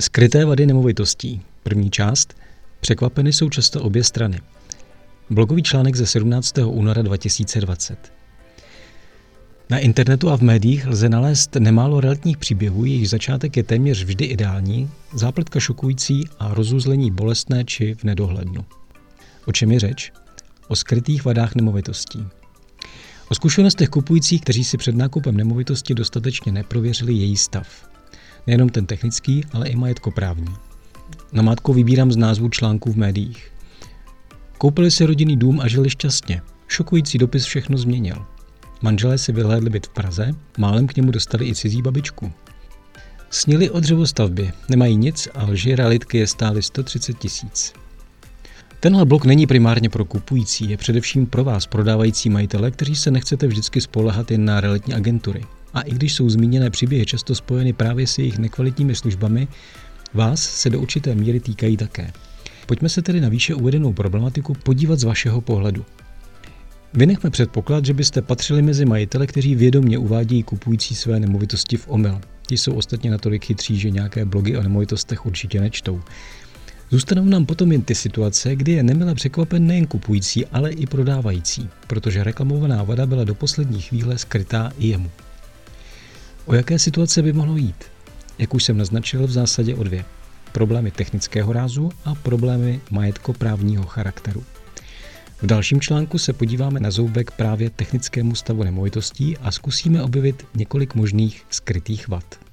Skryté vady nemovitostí. První část. Překvapeny jsou často obě strany. Blogový článek ze 17. února 2020. Na internetu a v médiích lze nalézt nemálo realitních příběhů, jejich začátek je téměř vždy ideální, zápletka šokující a rozuzlení bolestné či v nedohlednu. O čem je řeč? O skrytých vadách nemovitostí. O zkušenostech kupujících, kteří si před nákupem nemovitosti dostatečně neprověřili její stav. Nejenom ten technický, ale i majetkoprávní. Namátkou vybírám z názvu článků v médiích. Koupili si rodinný dům a žili šťastně. Šokující dopis všechno změnil. Manželé si vyhlédli byt v Praze, málem k němu dostali i cizí babičku. Snili o dřevostavbě, nemají nic a lži realitky je stály 130 tisíc. Tenhle blok není primárně pro kupující, je především pro vás, prodávající majitele, kteří se nechcete vždycky spolehat jen na realitní agentury. A i když jsou zmíněné příběhy často spojeny právě s jejich nekvalitními službami, vás se do určité míry týkají také. Pojďme se tedy na výše uvedenou problematiku podívat z vašeho pohledu. Vynechme předpoklad, že byste patřili mezi majitele, kteří vědomě uvádějí kupující své nemovitosti v omyl. Ti jsou ostatně natolik chytří, že nějaké blogy o nemovitostech určitě nečtou. Zůstanou nám potom jen ty situace, kdy je nemile překvapen nejen kupující, ale i prodávající, protože reklamovaná vada byla do poslední chvíle skrytá i jemu. O jaké situace by mohlo jít? Jak už jsem naznačil, v zásadě o dvě. Problémy technického rázu a problémy majetkoprávního charakteru. V dalším článku se podíváme na zoubek právě technickému stavu nemovitostí a zkusíme objevit několik možných skrytých vad.